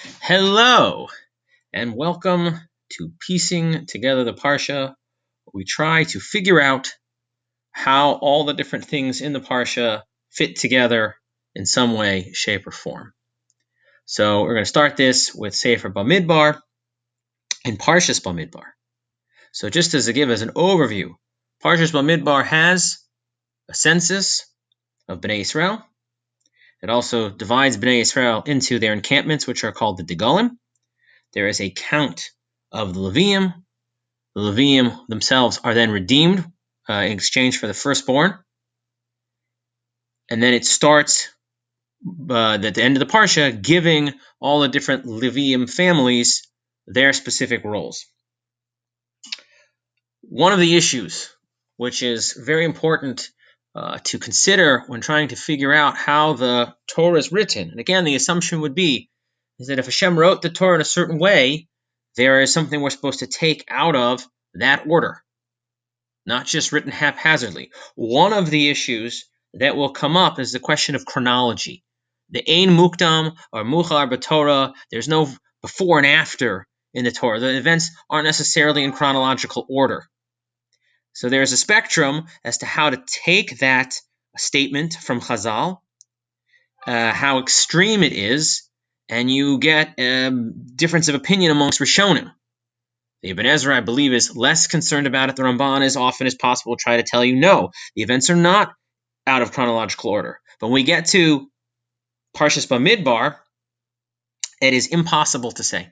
Hello, and welcome to Piecing Together the Parsha. We try to figure out how all the different things in the Parsha fit together in some way, shape, or form. So we're going to start this with Sefer Bamidbar and Parshas Bamidbar. So just as to give us an overview, Parshas Bamidbar has a census of Bnei Israel. It also divides Bnei Israel into their encampments, which are called the Degalim. There is a count of the Levium. The Levium themselves are then redeemed uh, in exchange for the firstborn. And then it starts uh, at the end of the Parsha, giving all the different Levium families their specific roles. One of the issues, which is very important uh, to consider when trying to figure out how the Torah is written, and again, the assumption would be is that if Hashem wrote the Torah in a certain way, there is something we're supposed to take out of that order, not just written haphazardly. One of the issues that will come up is the question of chronology. The Ein Mukdam or Muchar B'Torah, there's no before and after in the Torah. The events aren't necessarily in chronological order. So there's a spectrum as to how to take that statement from Chazal, uh, how extreme it is, and you get a difference of opinion amongst Rishonim. The Ibn Ezra, I believe, is less concerned about it. The Ramban, as often as possible, try to tell you no, the events are not out of chronological order. But when we get to Parshas Bamidbar, it is impossible to say.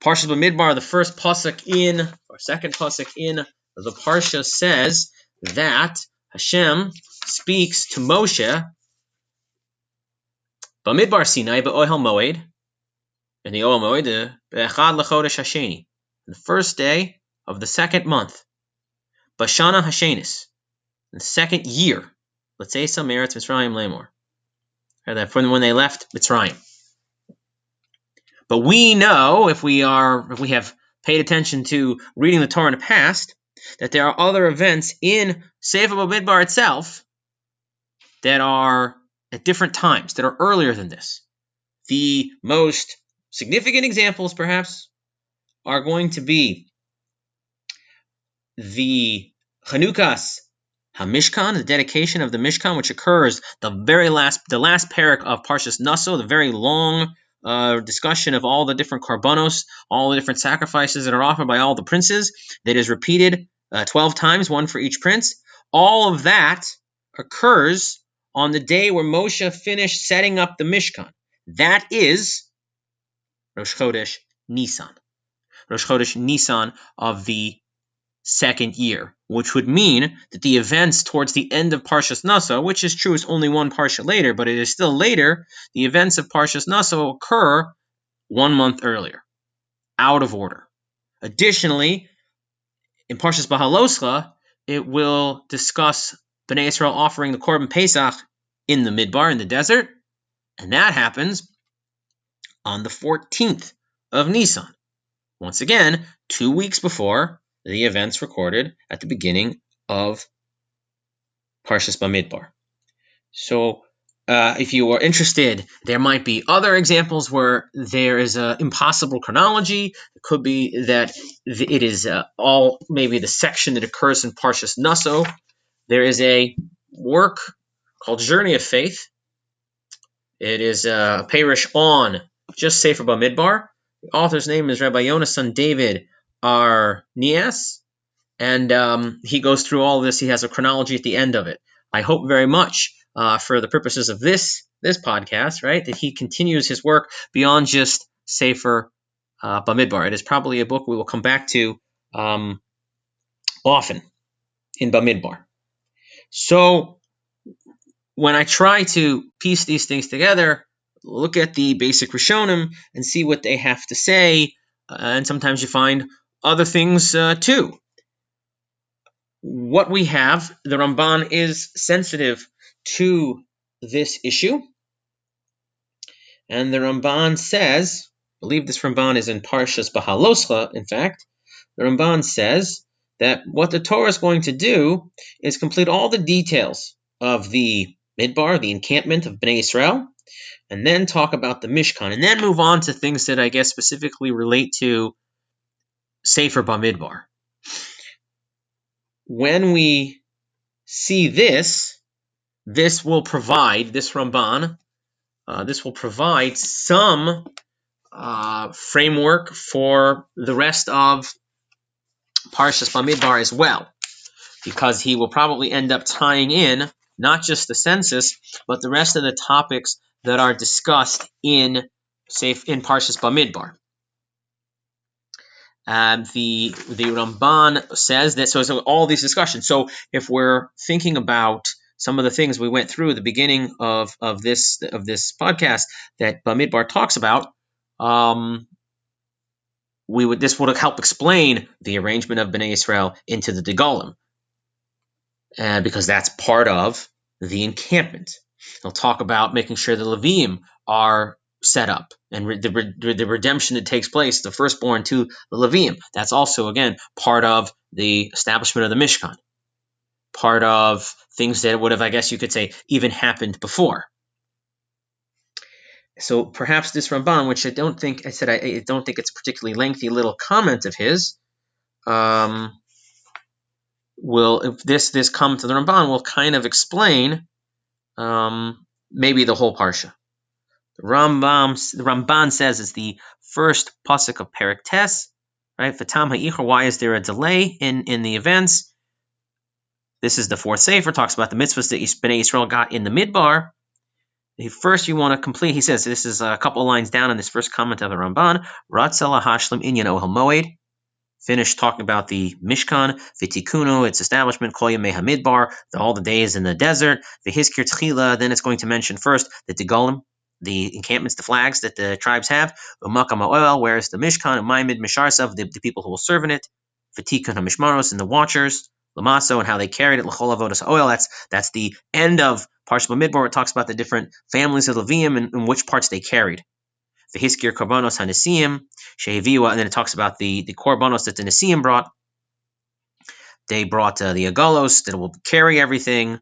Parshas Bamidbar, the first pasuk in, or second pasuk in the Parsha says that Hashem speaks to Moshe Bamidbar Sinai be'ohel moed, in the Ohel Moed, be'echad lechodesh hasheni, the first day of the second month, bashana hashenis, the second year. Let's say some merits Mitzrayim lemor, that from when they left Mitzrayim. But we know if we are if we have paid attention to reading the Torah in the past that there are other events in Sefer Bamidbar itself that are at different times that are earlier than this. The most significant examples, perhaps, are going to be the Chanukas Hamishkan, the dedication of the Mishkan, which occurs the very last, the last perek of Parshas Naso, the very long uh, discussion of all the different karbonos, all the different sacrifices that are offered by all the princes, that is repeated uh, 12 times, one for each prince. All of that occurs on the day where Moshe finished setting up the Mishkan. That is Rosh Chodesh Nisan. Rosh Chodesh Nisan of the second year, which would mean that the events towards the end of Parshas Naso, which is true, is only one Parsha later, but it is still later, the events of Parshas Naso occur one month earlier, out of order. Additionally, in Parshas Bahaloscha, it will discuss Bnei Israel offering the Korban Pesach in the Midbar, in the desert, and that happens on the 14th of Nisan. Once again, two weeks before the events recorded at the beginning of Parshas Bamidbar. So, uh, if you are interested, there might be other examples where there is an impossible chronology. It could be that it is uh, all maybe the section that occurs in Parshas Naso. There is a work called Journey of Faith. It is a perush on just Sefer Bamidbar. The author's name is Rabbi Yonasan David R. Nias, and um, he goes through all this. He has a chronology at the end of it. I hope very much, uh, for the purposes of this this podcast, right, that he continues his work beyond just Sefer uh, Bamidbar. It is probably a book we will come back to um, often in Bamidbar. So when I try to piece these things together, look at the basic Rishonim and see what they have to say, uh, and sometimes you find other things uh, too. What we have, the Ramban is sensitive to this issue, and the Ramban says, I believe this Ramban is in Parshas Bahaloscha, in fact, the Ramban says that what the Torah is going to do is complete all the details of the Midbar, the encampment of Bnei Israel, and then talk about the Mishkan, and then move on to things that I guess specifically relate to Sefer Bamidbar. When we see this, this will provide, this Ramban, uh, this will provide some uh, framework for the rest of Parshas Bamidbar as well, because he will probably end up tying in not just the census, but the rest of the topics that are discussed in safe in Parshas Bamidbar. Um, the the Ramban says that so, so all these discussions. So if we're thinking about some of the things we went through at the beginning of, of this of this podcast that Bamidbar talks about, um, we would this would help explain the arrangement of Bnei Israel into the Degalim, uh, because that's part of the encampment. He'll talk about making sure the Levim are set up and re- the, re- the redemption that takes place, the firstborn to the Levim. That's also, again, part of the establishment of the Mishkan, part of things that would have, I guess you could say, even happened before. So perhaps this Ramban, which I don't think I said I, I don't think it's particularly lengthy little comment of his, um, will if this this comment of the Ramban will kind of explain um, maybe the whole parsha. The the Ramban says it's the first pasuk of Perek Tes, right? Fatam ha'ichor. Why is there a delay in in the events? This is the fourth sefer. Talks about the mitzvahs that Bnei Israel got in the midbar. First, you want to complete. He says this is a couple lines down in this first comment of the Ramban. Ratzela hashlim inyan ohel moed finished talking about the Mishkan, Vitikunu, its establishment, Kol Yamei Hamidbar, all the days in the desert, Vihiskir Tchila, then it's going to mention first the Degalim, the encampments, the flags that the tribes have, Umakam Ohel, where's the Mishkan, Maimid Misharsav, the, the people who will serve in it, Vitikun HaMishmaros, and the watchers, Lamaso, and how they carried it, L'chol Avodas Oil, that's, that's the end of Parshat Midbar, it talks about the different families of Levium and, and which parts they carried the Hiskir Korbanos HaNesiim, Sheheviwa, and then it talks about the, the Korbanos that the Nesiim brought. They brought uh, the Agalos that will carry everything.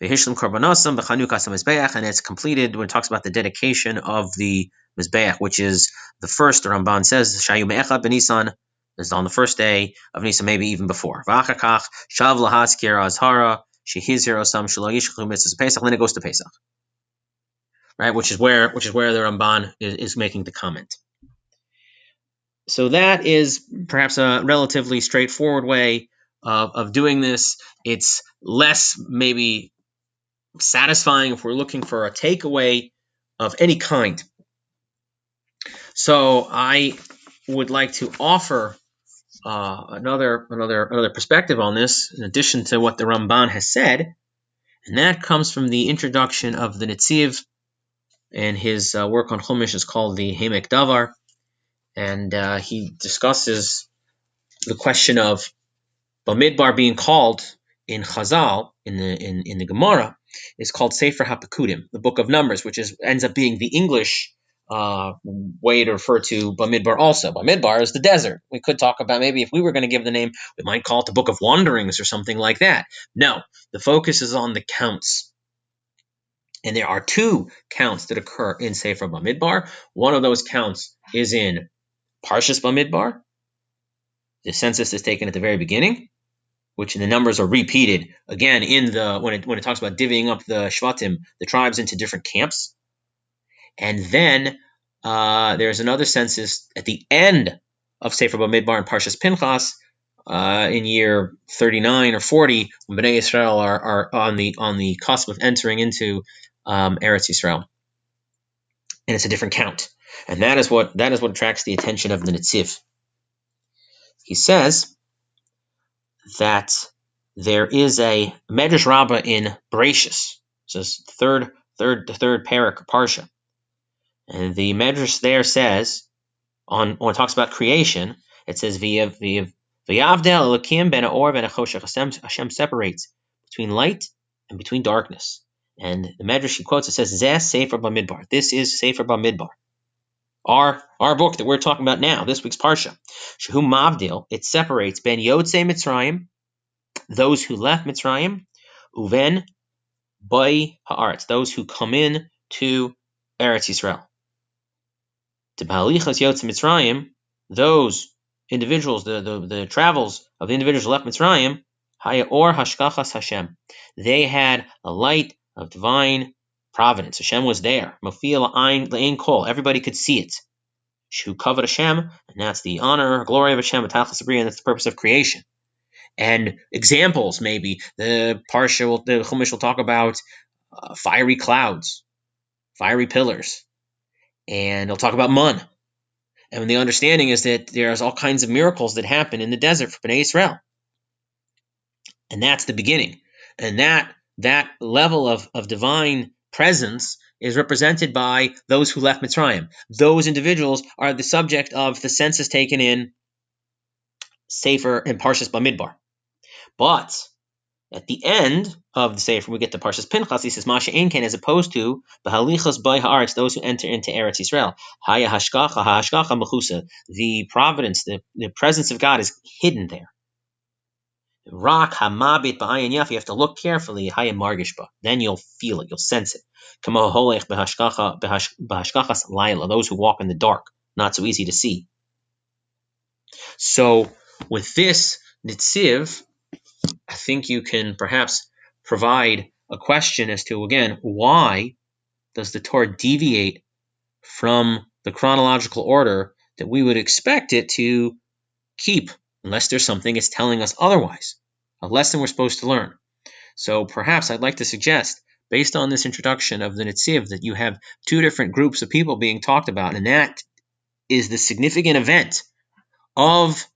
The Hishlim Korbanosam, the Mizbeach, and it's completed when it talks about the dedication of the Mizbeach, which is the first, the Ramban says, Shayu Me'echa Benisan, is on the first day of Nisan, maybe even before. V'achakach, Shav Lahaskir Azhara, Shehizir Osam Shalo Yishchu Mitzvah Pesach, then it goes to Pesach right? Which is where which is where the Ramban is, is making the comment. So that is perhaps a relatively straightforward way of, of doing this. It's less maybe satisfying if we're looking for a takeaway of any kind. So I would like to offer uh, another another another perspective on this, in addition to what the Ramban has said, and that comes from the introduction of the Netziv and his uh, work on Chumash is called the Ha'amek Davar, and uh, he discusses the question of Bamidbar being called in Chazal in the in, in the Gemara is called Sefer HaPekudim, the Book of Numbers, which is ends up being the English uh, way to refer to Bamidbar also. Bamidbar is the desert. We could talk about maybe if we were going to give the name, we might call it the Book of Wanderings or something like that. No, the focus is on the counts and there are two counts that occur in Sefer Bamidbar. One of those counts is in Parshas Bamidbar. The census is taken at the very beginning, which the numbers are repeated again in the when it when it talks about divvying up the Shvatim, the tribes into different camps. And then uh, there's another census at the end of Sefer Bamidbar and Parshas Pinchas, uh, in year 39 or 40 when Bnei Israel are, are on the on the cusp of entering into um, Eretz Yisrael, and it's a different count, and that is what that is what attracts the attention of the Netziv. He says that there is a Medrash Rabbah in Bereshis, says third third the third perek parsha, and the Medrash there says on when it talks about creation, it says via via Elokim ben Or ben Hashem separates between light and between darkness. And the Medrash he quotes it says, "Zeh Sefer Bamidbar." This is Sefer Bamidbar, our our book that we're talking about now, this week's parsha. Shehu Mavdil. It separates Ben Yotzei Mitzrayim, those who left Mitzrayim, Uven by haaretz, those who come in to Eretz Yisrael. To Bahalichas Yotz Mitzrayim, those individuals, the, the, the travels of the individuals left Mitzrayim, Haya Or Hashkachas Hashem. They had a light of divine providence. Hashem was there. Mafil Ain Kol. Everybody could see it. Shu Kavod Hashem, and that's the honor, glory of Hashem, and that's the purpose of creation. And examples, maybe the parsha, will, the Chumash will talk about uh, fiery clouds, fiery pillars, and they'll talk about mun. And the understanding is that there's all kinds of miracles that happen in the desert for Bnei Israel, and that's the beginning. And that that level of, of divine presence is represented by those who left Mitzrayim. Those individuals are the subject of the census taken in Sefer and Parshas Bamidbar. But at the end of the Sefer, we get to Parshas Pinchas. He says, "Masha Einken," as opposed to Bahalichas by Haaretz, those who enter into Eretz Yisrael. Haya Hashkacha Hashkacha Mechusa. The providence, the, the presence of God is hidden there. Rock hamabit b'ayin yaf. You have to look carefully. Hayim margishba. Then you'll feel it. You'll sense it. Kamo holech b'hashkachas laila. Those who walk in the dark, not so easy to see. So with this Netziv, I think you can perhaps provide a question as to again why does the Torah deviate from the chronological order that we would expect it to keep unless there's something it's telling us otherwise, a lesson we're supposed to learn. So perhaps I'd like to suggest, based on this introduction of the Netziv, that you have two different groups of people being talked about, and that is the significant event of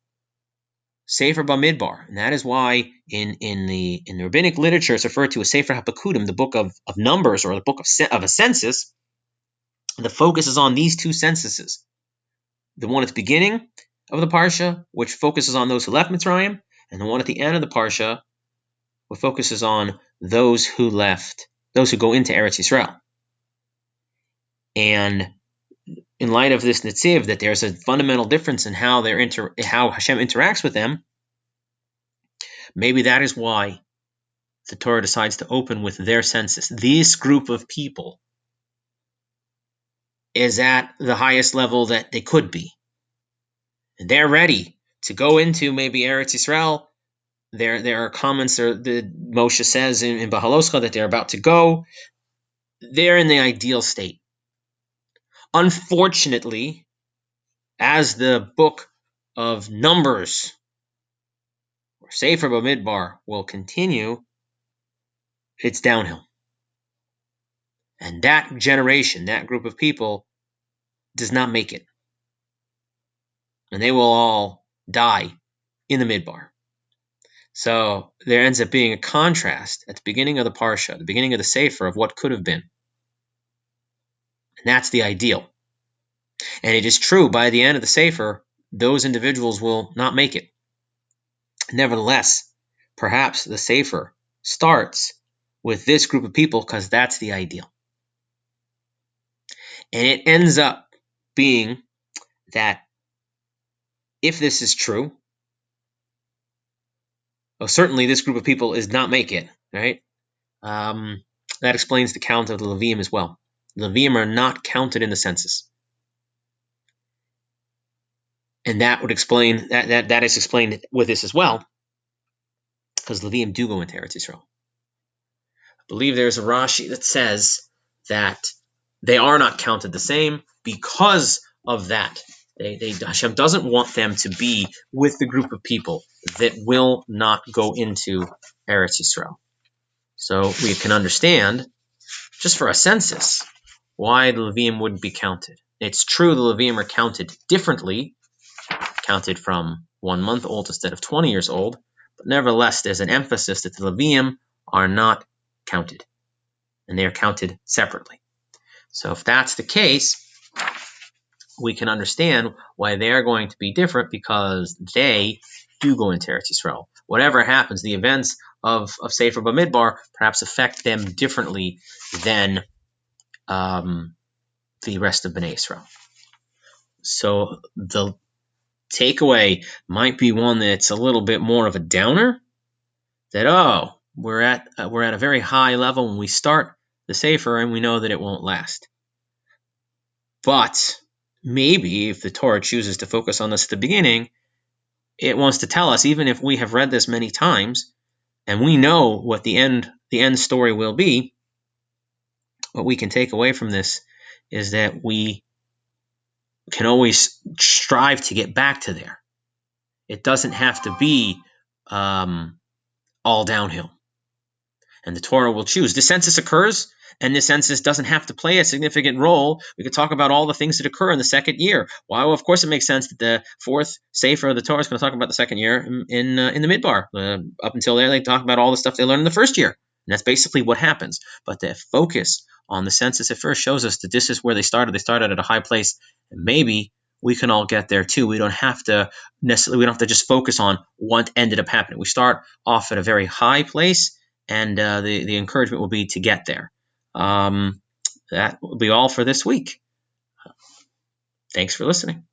Sefer Bamidbar, and that is why in, in the in the rabbinic literature it's referred to as Sefer Hapakudim, the book of, of numbers or the book of, of a census. The focus is on these two censuses, the one at the beginning of the parsha, which focuses on those who left Mitzrayim, and the one at the end of the parsha, which focuses on those who left, those who go into Eretz Yisrael. And in light of this Netziv, that there's a fundamental difference in how they're inter- how Hashem interacts with them, maybe that is why the Torah decides to open with their census. This group of people is at the highest level that they could be they're ready to go into maybe Eretz Yisrael. There, there are comments that Moshe says in, in that they're about to go. They're in the ideal state. Unfortunately, as the book of Numbers, or Sefer Bamidbar, will continue, it's downhill. And that generation, that group of people, does not make it and they will all die in the midbar. So there ends up being a contrast at the beginning of the parsha, the beginning of the sefer of what could have been. And that's the ideal. And it is true, by the end of the Sefer, those individuals will not make it. Nevertheless, perhaps the Sefer starts with this group of people because that's the ideal. And it ends up being that if this is true, well, certainly this group of people is not make it, right? Um, that explains the count of the Levium as well. The Levium are not counted in the census. And that would explain that that, that is explained with this as well, because Levium do go into Eretz Yisrael. I believe there's a Rashi that says that they are not counted the same because of that. They, they, Hashem doesn't want them to be with the group of people that will not go into Eretz Yisrael. So we can understand, just for a census, why the Levium wouldn't be counted. It's true the Levium are counted differently, counted from one month old instead of 20 years old, but nevertheless, there's an emphasis that the Levium are not counted, and they are counted separately. So if that's the case, we can understand why they are going to be different because they do go into Eretz Yisrael. Whatever happens, the events of, of Sefer Bamidbar perhaps affect them differently than um, the rest of Bnei Israel. So the takeaway might be one that's a little bit more of a downer. That oh, we're at uh, we're at a very high level when we start the sefer, and we know that it won't last. But maybe if the Torah chooses to focus on this at the beginning, it wants to tell us, even if we have read this many times, and we know what the end the end story will be, what we can take away from this is that we can always strive to get back to there. It doesn't have to be um, all downhill. And the Torah will choose. The census occurs, and the census doesn't have to play a significant role. We could talk about all the things that occur in the second year. Why? Well, of course, it makes sense that the fourth Sefer of the Torah is going to talk about the second year in in, uh, in the Midbar. Uh, up until there, they talk about all the stuff they learned in the first year. And that's basically what happens. But the focus on the census it first shows us that this is where they started. They started at a high place, maybe we can all get there too. We don't have to necessarily we don't have to just focus on what ended up happening. We start off at a very high place, and uh, the the encouragement will be to get there. Um, that will be all for this week. Thanks for listening.